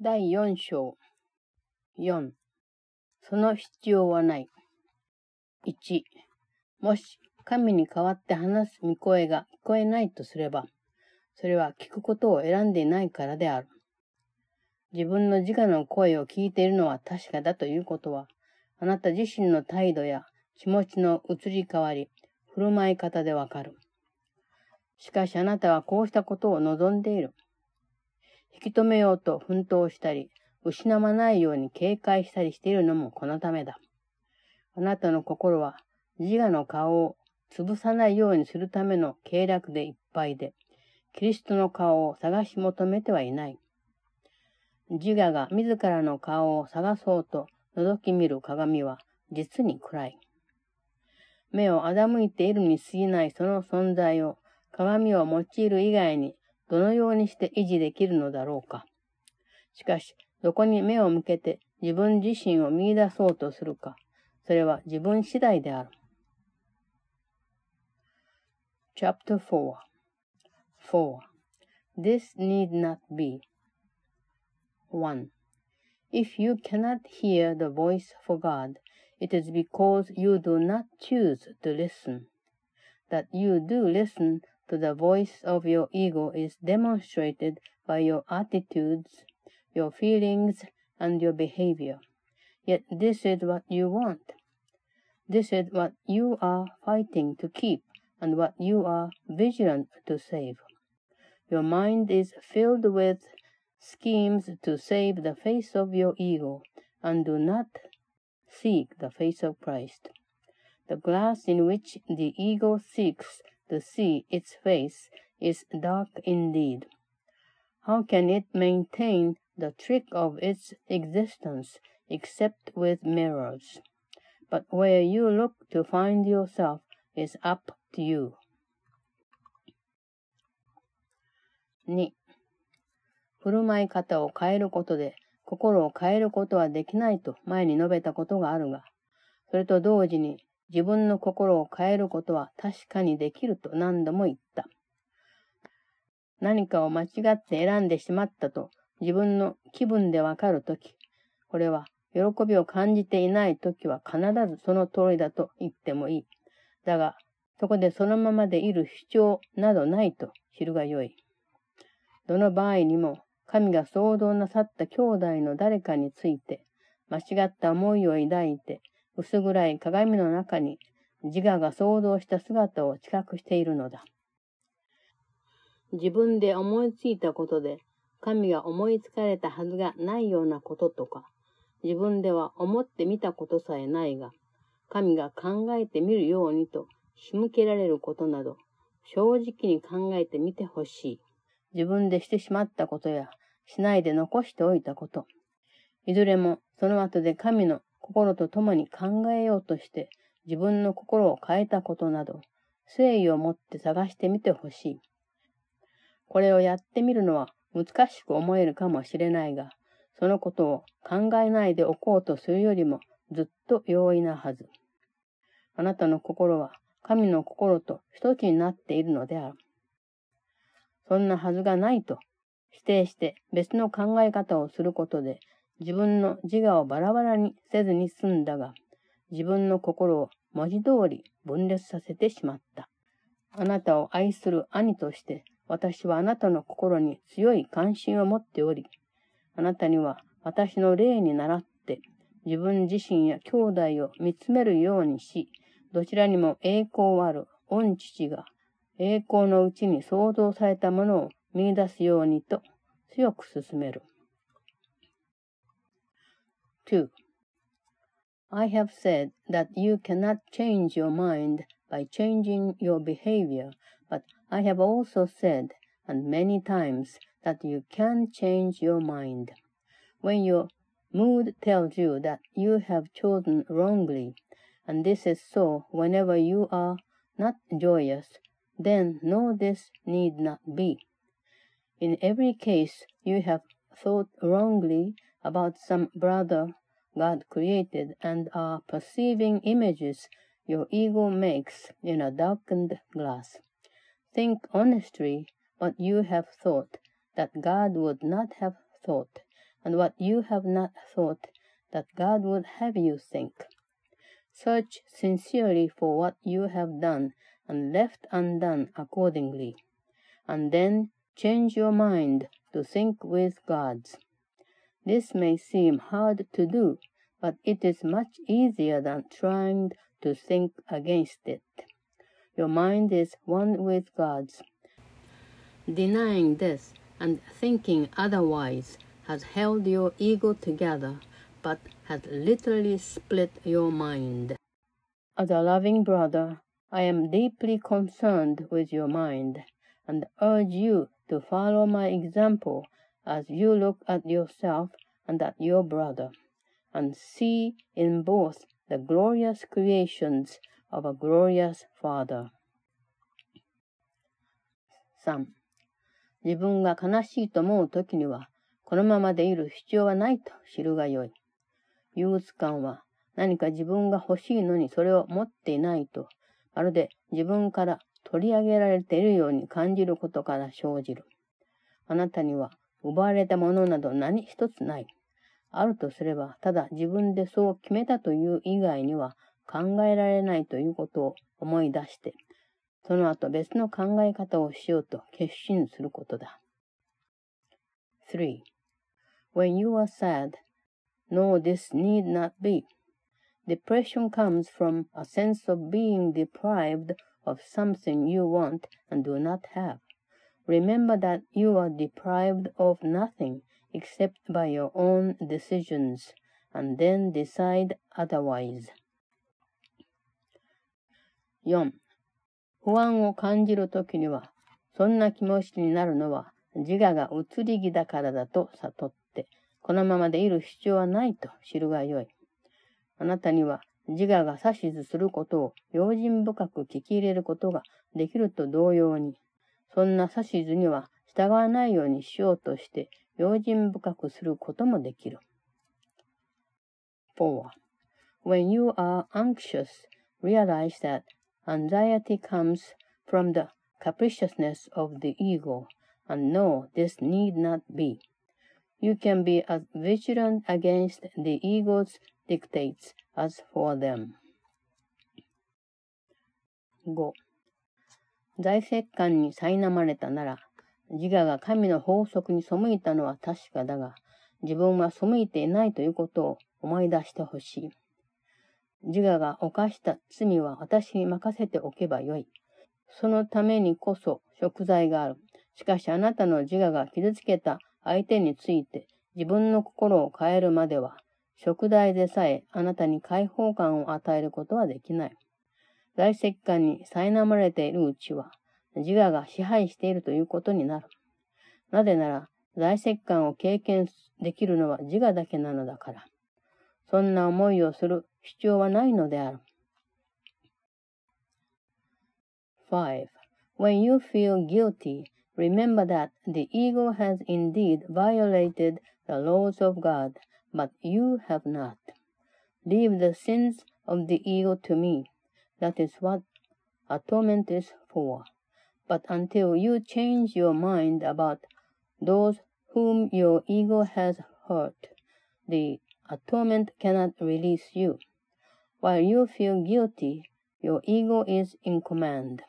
第4章4その必要はない。1もし神に代わって話す御声が聞こえないとすれば、それは聞くことを選んでいないからである。自分の自我の声を聞いているのは確かだということは、あなた自身の態度や気持ちの移り変わり、振る舞い方でわかる。しかしあなたはこうしたことを望んでいる。引き止めようと奮闘したり、失わないように警戒したりしているのもこのためだ。あなたの心は自我の顔を潰さないようにするための計略でいっぱいで、キリストの顔を探し求めてはいない。自我が自らの顔を探そうと覗き見る鏡は実に暗い。目を欺いているに過ぎないその存在を鏡を用いる以外にどのようにして維持できるのだろうか。しかし、どこに目を向けて自分自身を見出そうとするか、それは自分次第である。Chapter 4 4. This need not be. 1. If you cannot hear the voice for God, it is because you do not choose to listen. That you do listen to the voice of your ego is demonstrated by your attitudes, your feelings, and your behavior. Yet this is what you want. This is what you are fighting to keep and what you are vigilant to save. Your mind is filled with schemes to save the face of your ego and do not seek the face of Christ. The glass in which the ego seeks to see its face is dark indeed. How can it maintain the trick of its existence except with mirrors? But where you look to find yourself is up to you. 2. 振る舞い方を変えることで心を変えることはできないと前に述べたことがあるが、それと同時に自分の心を変えることは確かにできると何度も言った。何かを間違って選んでしまったと自分の気分でわかるとき、これは喜びを感じていないときは必ずその通りだと言ってもいい。だが、そこでそのままでいる主張などないと知るがよい。どの場合にも、神が想像なさった兄弟の誰かについて、間違った思いを抱いて、薄暗い鏡の中に自我が想像した姿を知覚しているのだ。自分で思いついたことで、神が思いつかれたはずがないようなこととか、自分では思ってみたことさえないが、神が考えてみるようにと仕向けられることなど、正直に考えてみてほしい。自分でしてしまったことや、しないで残しておいたこと。いずれもその後で神の心と共に考えようとして自分の心を変えたことなど、誠意を持って探してみてほしい。これをやってみるのは難しく思えるかもしれないが、そのことを考えないでおこうとするよりもずっと容易なはず。あなたの心は神の心と一つになっているのである。そんなはずがないと否定して別の考え方をすることで自分の自我をバラバラにせずに済んだが、自分の心を文字通り分裂させてしまった。あなたを愛する兄として、私はあなたの心に強い関心を持っており、あなたには私の霊に倣って自分自身や兄弟を見つめるようにし、どちらにも栄光ある御父が栄光のうちに創造されたものを見出すようにと強く進める。2. I have said that you cannot change your mind by changing your behavior, but I have also said, and many times, that you can change your mind. When your mood tells you that you have chosen wrongly, and this is so whenever you are not joyous, then know this need not be. In every case you have thought wrongly about some brother God created and are perceiving images your ego makes in a darkened glass. Think honestly what you have thought that God would not have thought, and what you have not thought that God would have you think. Search sincerely for what you have done and left undone accordingly, and then change your mind to think with God's. This may seem hard to do, but it is much easier than trying to think against it. Your mind is one with God's. Denying this and thinking otherwise has held your ego together, but has literally split your mind. As a loving brother, I am deeply concerned with your mind and urge you to follow my example as you look at yourself and at your brother, and see in both the glorious creations of a glorious Father. 3. 自分が悲しいと思うときには、このままでいる必要はないと知るがよい。憂鬱感は何か自分が欲しいのにそれを持っていないと、まるで自分から取り上げられているように感じることから生じる。あなたには奪われたものなど何一つない。あるとすれば、ただ自分でそう決めたという以外には考えられないということを思い出して、その後別の考え方をしようと決心することだ。3. When you are sad, no, this need not be. Depression comes from a sense of being deprived of something you want and do not have. Remember that you are deprived of nothing except by your own decisions, and then decide otherwise. 4. 不安を感じるときには、そんな気持ちになるのは自我が移り気だからだと悟って、このままでいる必要はないと知るがよい。あなたには自我が指図することを用心深く聞き入れることができると同様に、そんな指図には従わないようにしようとして、用心深くすることもできる。4. When you are anxious, realize that anxiety comes from the capriciousness of the ego, and know this need not be. You can be as vigilant against the ego's dictates as for them. 5. 財石感に苛まれたなら、自我が神の法則に背いたのは確かだが、自分は背いていないということを思い出してほしい。自我が犯した罪は私に任せておけばよい。そのためにこそ食材がある。しかしあなたの自我が傷つけた相手について自分の心を変えるまでは、食材でさえあなたに解放感を与えることはできない。大石感に苛まれているうちは、自我が支配しているということになる。なぜなら、大石感を経験できるのは自我だけなのだから。そんな思いをする必要はないのである。5. When you feel guilty, remember that the ego has indeed violated the laws of God, but you have not. Leave the sins of the ego to me. That is what atonement is for. But until you change your mind about those whom your ego has hurt, the atonement cannot release you. While you feel guilty, your ego is in command,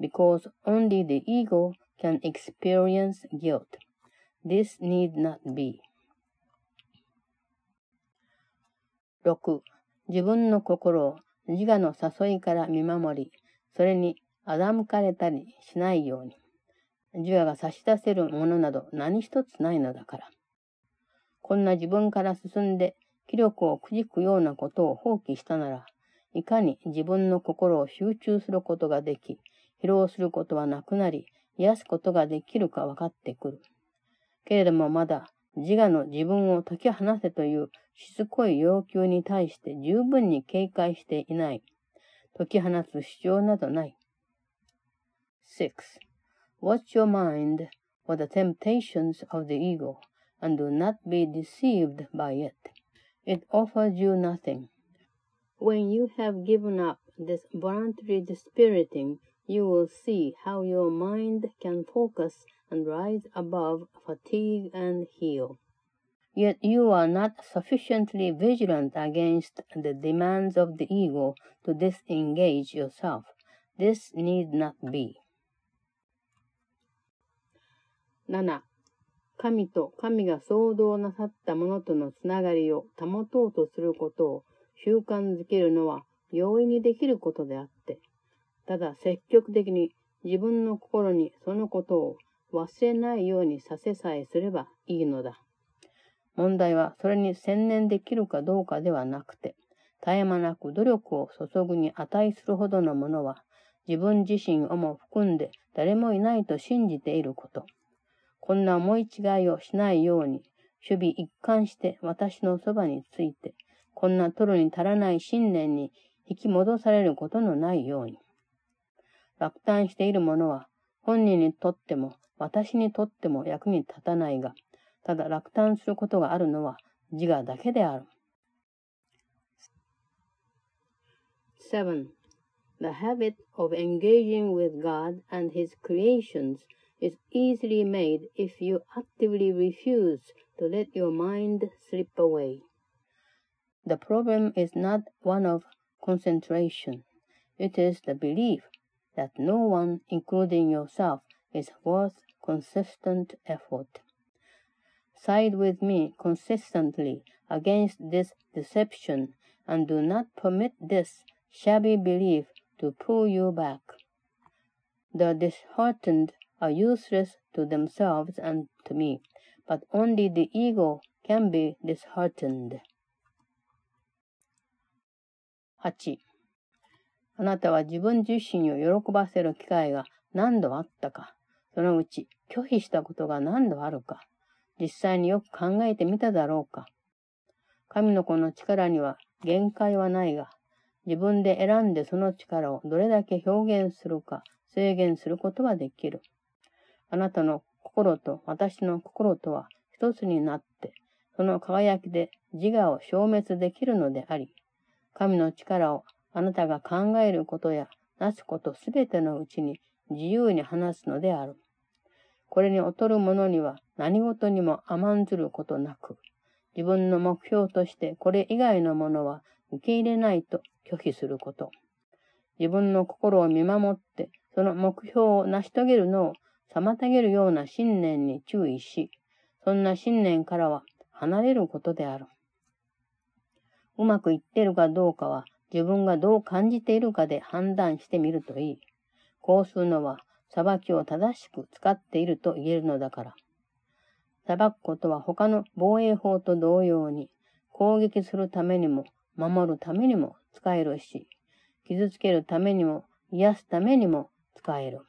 because only the ego can experience guilt. This need not be. 6. 自分の心を 自我の誘いから見守り、それに欺かれたりしないように。自我が差し出せるものなど何一つないのだから。こんな自分から進んで気力をくじくようなことを放棄したなら、いかに自分の心を集中することができ、疲労することはなくなり、癒すことができるか分かってくる。けれどもまだ自我の自分を解き放せというしつこい要求に対して十分に警戒していない。解き放つ必要などない。6. Watch your mind for the temptations of the ego, and do not be deceived by it. It offers you nothing. When you have given up this voluntary dispiriting, you will see how your mind can focus and rise above fatigue and heal. yet you are not sufficiently vigilant against the demands of the ego to disengage yourself. This need not be. 7. 神と神が創造なさったものとのつながりを保とうとすることを習慣づけるのは容易にできることであって、ただ積極的に自分の心にそのことを忘れないようにさせさえすればいいのだ。問題はそれに専念できるかどうかではなくて、絶え間なく努力を注ぐに値するほどのものは、自分自身をも含んで誰もいないと信じていること。こんな思い違いをしないように、守備一貫して私のそばについて、こんな取るに足らない信念に引き戻されることのないように。落胆しているものは、本人にとっても、私にとっても役に立たないが、ただ落胆することがあるのは自我だけである。7. The habit of engaging with God and His creations is easily made if you actively refuse to let your mind slip away. The problem is not one of concentration. It is the belief that no one, including yourself, is worth consistent effort. Side with me consistently against this deception and do not permit this shabby belief to pull you back. The disheartened are useless to themselves and to me, but only the ego can be disheartened. 8. あなたは自分自身を喜ばせる機会が何度あったか、 そのうち拒否したことが何度あるか、実際によく考えてみただろうか。神の子の力には限界はないが、自分で選んでその力をどれだけ表現するか制限することはできる。あなたの心と私の心とは一つになって、その輝きで自我を消滅できるのであり、神の力をあなたが考えることやなすことすべてのうちに自由に話すのである。これに劣る者には何事にも甘んずることなく、自分の目標としてこれ以外のものは受け入れないと拒否すること。自分の心を見守って、その目標を成し遂げるのを妨げるような信念に注意し、そんな信念からは離れることである。うまくいっているかどうかは自分がどう感じているかで判断してみるといい。こうするのは裁きを正しく使っていると言えるのだから。裁くことは他の防衛法と同様に攻撃するためにも守るためにも使えるし、傷つけるためにも癒すためにも使える。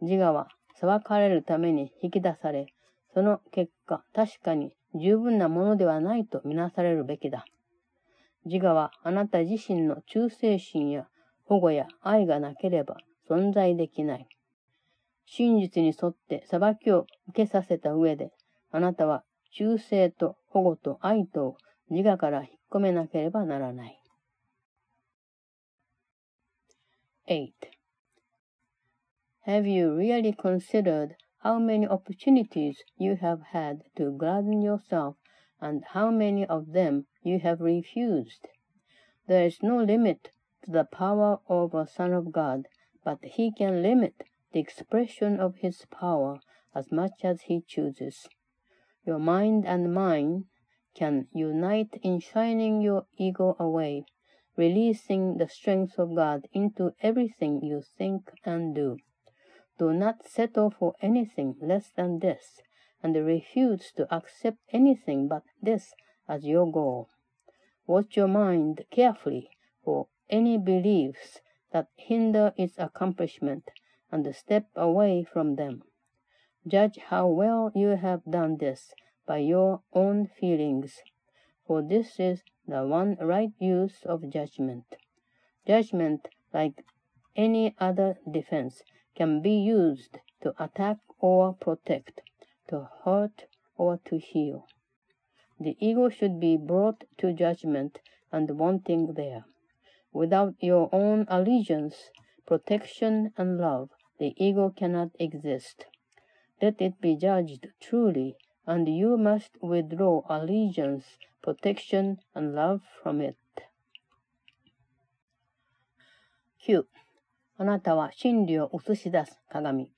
自我は裁かれるために引き出され、その結果確かに十分なものではないとみなされるべきだ。自我はあなた自身の忠誠心や保護や愛がなければ存在できない。真実に沿って裁きを受けさせた上で、あなたは忠誠と保護と愛とを自我から引っ込めなければならない。8. Have you really considered how many opportunities you have had to gladden yourself and how many of them you have refused. There is no limit to the power of a Son of God, but he can limit the expression of his power as much as he chooses. Your mind and mine can unite in shining your ego away, releasing the strength of God into everything you think and do. Do not settle for anything less than this, and refuse to accept anything but this as your goal. Watch your mind carefully for any beliefs that hinder its accomplishment and step away from them. Judge how well you have done this by your own feelings, for this is the one right use of judgment. Judgment, like any other defense, can be used to attack or protect to hurt or to heal. The ego should be brought to judgment and wanting there. Without your own allegiance, protection, and love, the ego cannot exist. Let it be judged truly and you must withdraw allegiance, protection, and love from it. 9. あなたは真理を映し出す鏡。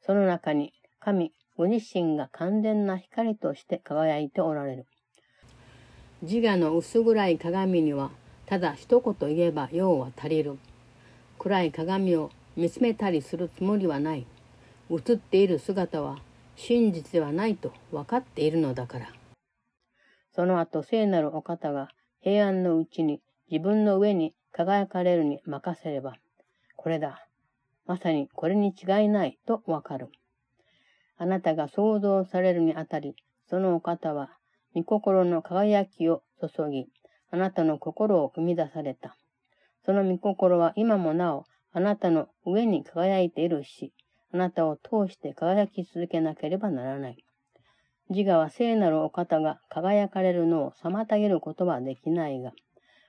その中に神ご自身が完全な光として輝いておられる。自我の薄暗い鏡にはただ一言言えば用は足りる。暗い鏡を見つめたりするつもりはない。映っている姿は真実ではないと分かっているのだから。その後聖なるお方が平安のうちに自分の上に輝かれるに任せれば、これだ。まさにこれに違いないとわかる。あなたが想像されるにあたり、そのお方は、御心の輝きを注ぎ、あなたの心を生み出された。その御心は今もなお、あなたの上に輝いているし、あなたを通して輝き続けなければならない。自我は聖なるお方が輝かれるのを妨げることはできないが、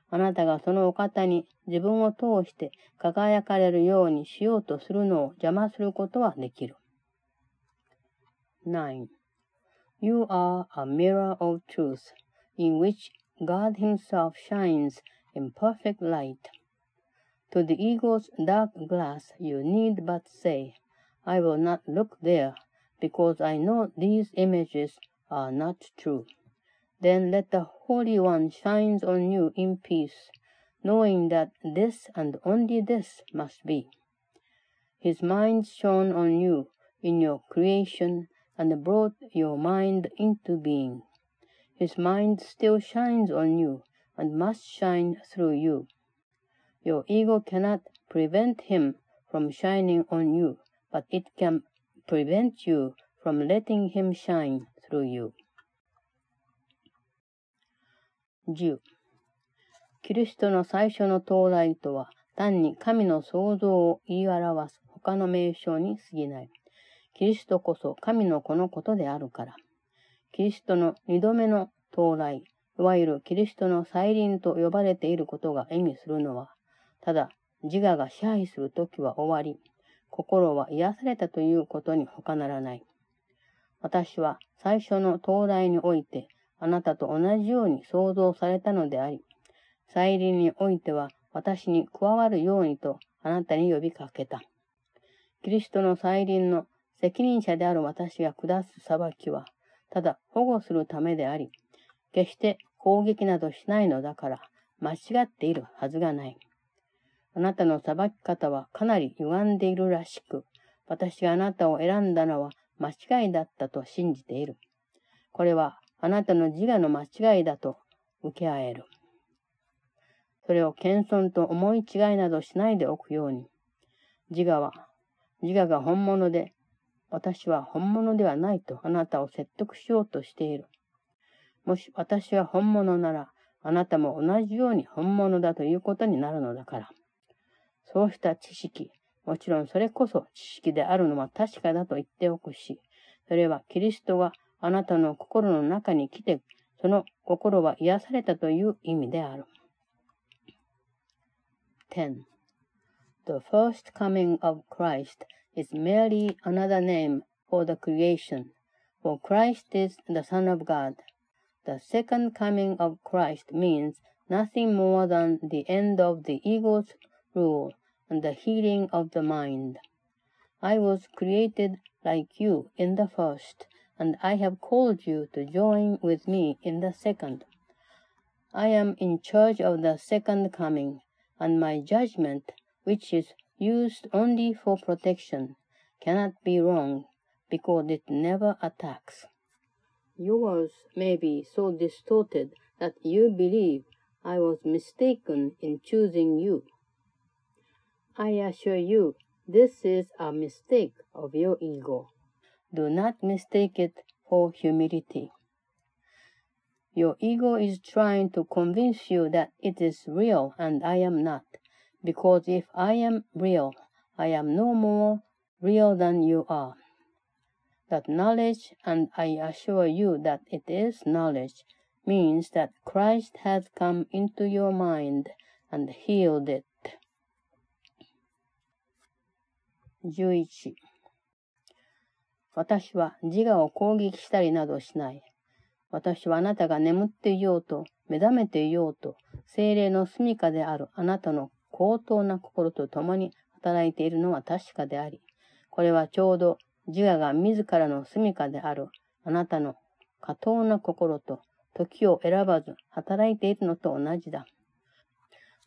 あなたがそのお方に自分を通して輝かれるようにしようとするのを邪魔することはできる。9. You are a mirror of truth, in which God Himself shines in perfect light. To the ego's dark glass you need but say, I will not look there, because I know these images are not true. Then let the Holy One shine on you in peace, knowing that this and only this must be. His mind shone on you in your creation and brought your mind into being. His mind still shines on you and must shine through you. Your ego cannot prevent him from shining on you, but it can prevent you from letting him shine through you. 10キリストの最初の到来とは単に神の創造を言い表す他の名称に過ぎない。キリストこそ神の子のことであるから。キリストの二度目の到来、いわゆるキリストの再臨と呼ばれていることが意味するのは、ただ自我が支配する時は終わり、心は癒されたということに他ならない。私は最初の到来において、あなたと同じように創造されたのであり、再臨においては私に加わるようにとあなたに呼びかけた。キリストの再臨の責任者である私が下す裁きは、ただ保護するためであり、決して攻撃などしないのだから、間違っているはずがない。あなたの裁き方はかなり歪んでいるらしく、私があなたを選んだのは間違いだったと信じている。これはあなたの自我の間違いだと受け合える。それを謙遜と思い違いなどしないでおくように。自我は、自我が本物で、私は本物ではないとあなたを説得しようとしている。もし私は本物なら、あなたも同じように本物だということになるのだから。そうした知識、もちろんそれこそ知識であるのは確かだと言っておくし、それはキリストがあなたの心の中に来て、その心は癒されたという意味である。10. The first coming of Christ is merely another name for the creation, for Christ is the Son of God. The second coming of Christ means nothing more than the end of the ego's rule and the healing of the mind. I was created like you in the first, and I have called you to join with me in the second. I am in charge of the second coming, and my judgment, which is used only for protection, cannot be wrong, because it never attacks. Yours may be so distorted that you believe I was mistaken in choosing you. I assure you, this is a mistake of your ego. Do not mistake it for humility. Your ego is trying to convince you that it is real and I am not, because if I am real, I am no more real than you are. That knowledge, and I assure you that it is knowledge, means that Christ has come into your mind and healed it. 11私は自我を攻撃したりなどしない。私はあなたが眠っていようと、目覚めていようと、精霊の住処であるあなたの高等な心と共に働いているのは確かであり、これはちょうど自我が自らの住処であるあなたの過当な心と時を選ばず働いているのと同じだ。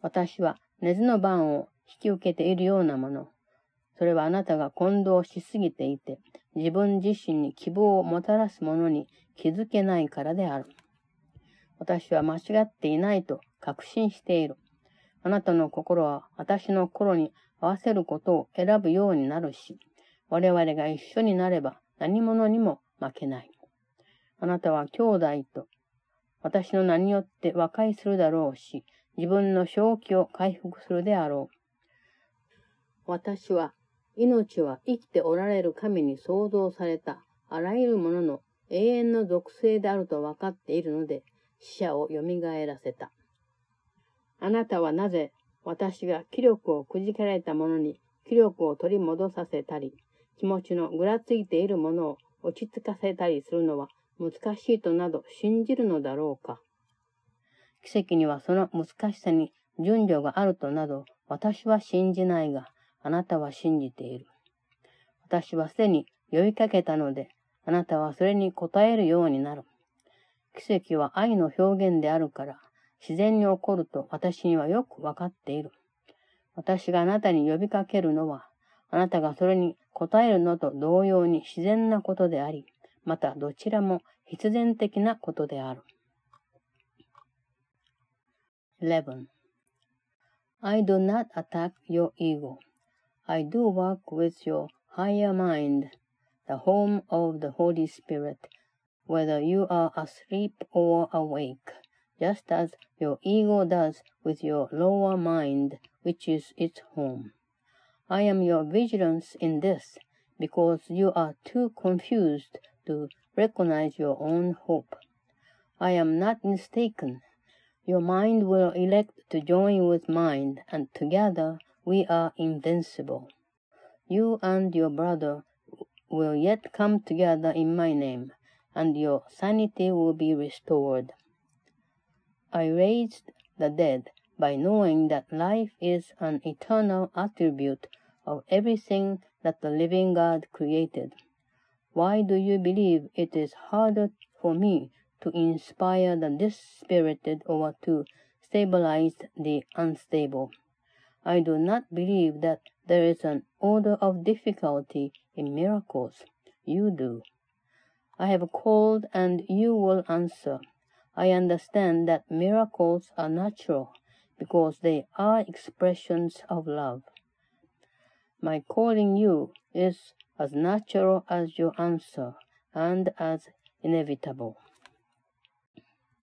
私は根津の番を引き受けているようなもの。それはあなたが混同しすぎていて、自分自身に希望をもたらすものに気づけないからである。私は間違っていないと確信している。あなたの心は私の心に合わせることを選ぶようになるし、我々が一緒になれば何者にも負けない。あなたは兄弟と私の名によって和解するだろうし、自分の正気を回復するであろう。私は、命は生きておられる神に創造されたあらゆるものの永遠の属性であると分かっているので、死者を蘇らせた。あなたはなぜ私が気力をくじけられた者に気力を取り戻させたり、気持ちのぐらついているものを落ち着かせたりするのは難しいとなど信じるのだろうか。奇跡にはその難しさに順序があるとなど私は信じないが、あなたは信じている。私はすでに呼びかけたので、あなたはそれに応えるようになる。奇跡は愛の表現であるから、自然に起こると私にはよくわかっている。私があなたに呼びかけるのは、あなたがそれに応えるのと同様に自然なことであり、またどちらも必然的なことである。11. I do not attack your ego. I do work with your higher mind, the home of the Holy Spirit, whether you are asleep or awake, just as your ego does with your lower mind, which is its home. I am your vigilance in this, because you are too confused to recognize your own hope. I am not mistaken. Your mind will elect to join with mine, and together we are invincible. You and your brother will yet come together in my name, and your sanity will be restored. I raised the dead by knowing that life is an eternal attribute of everything that the living God created. Why do you believe it is harder for me to inspire the dispirited or to stabilize the unstable? I do not believe that there is an order of difficulty in miracles. You do. I have called and you will answer. I understand that miracles are natural because they are expressions of love. My calling you is as natural as your answer and as inevitable.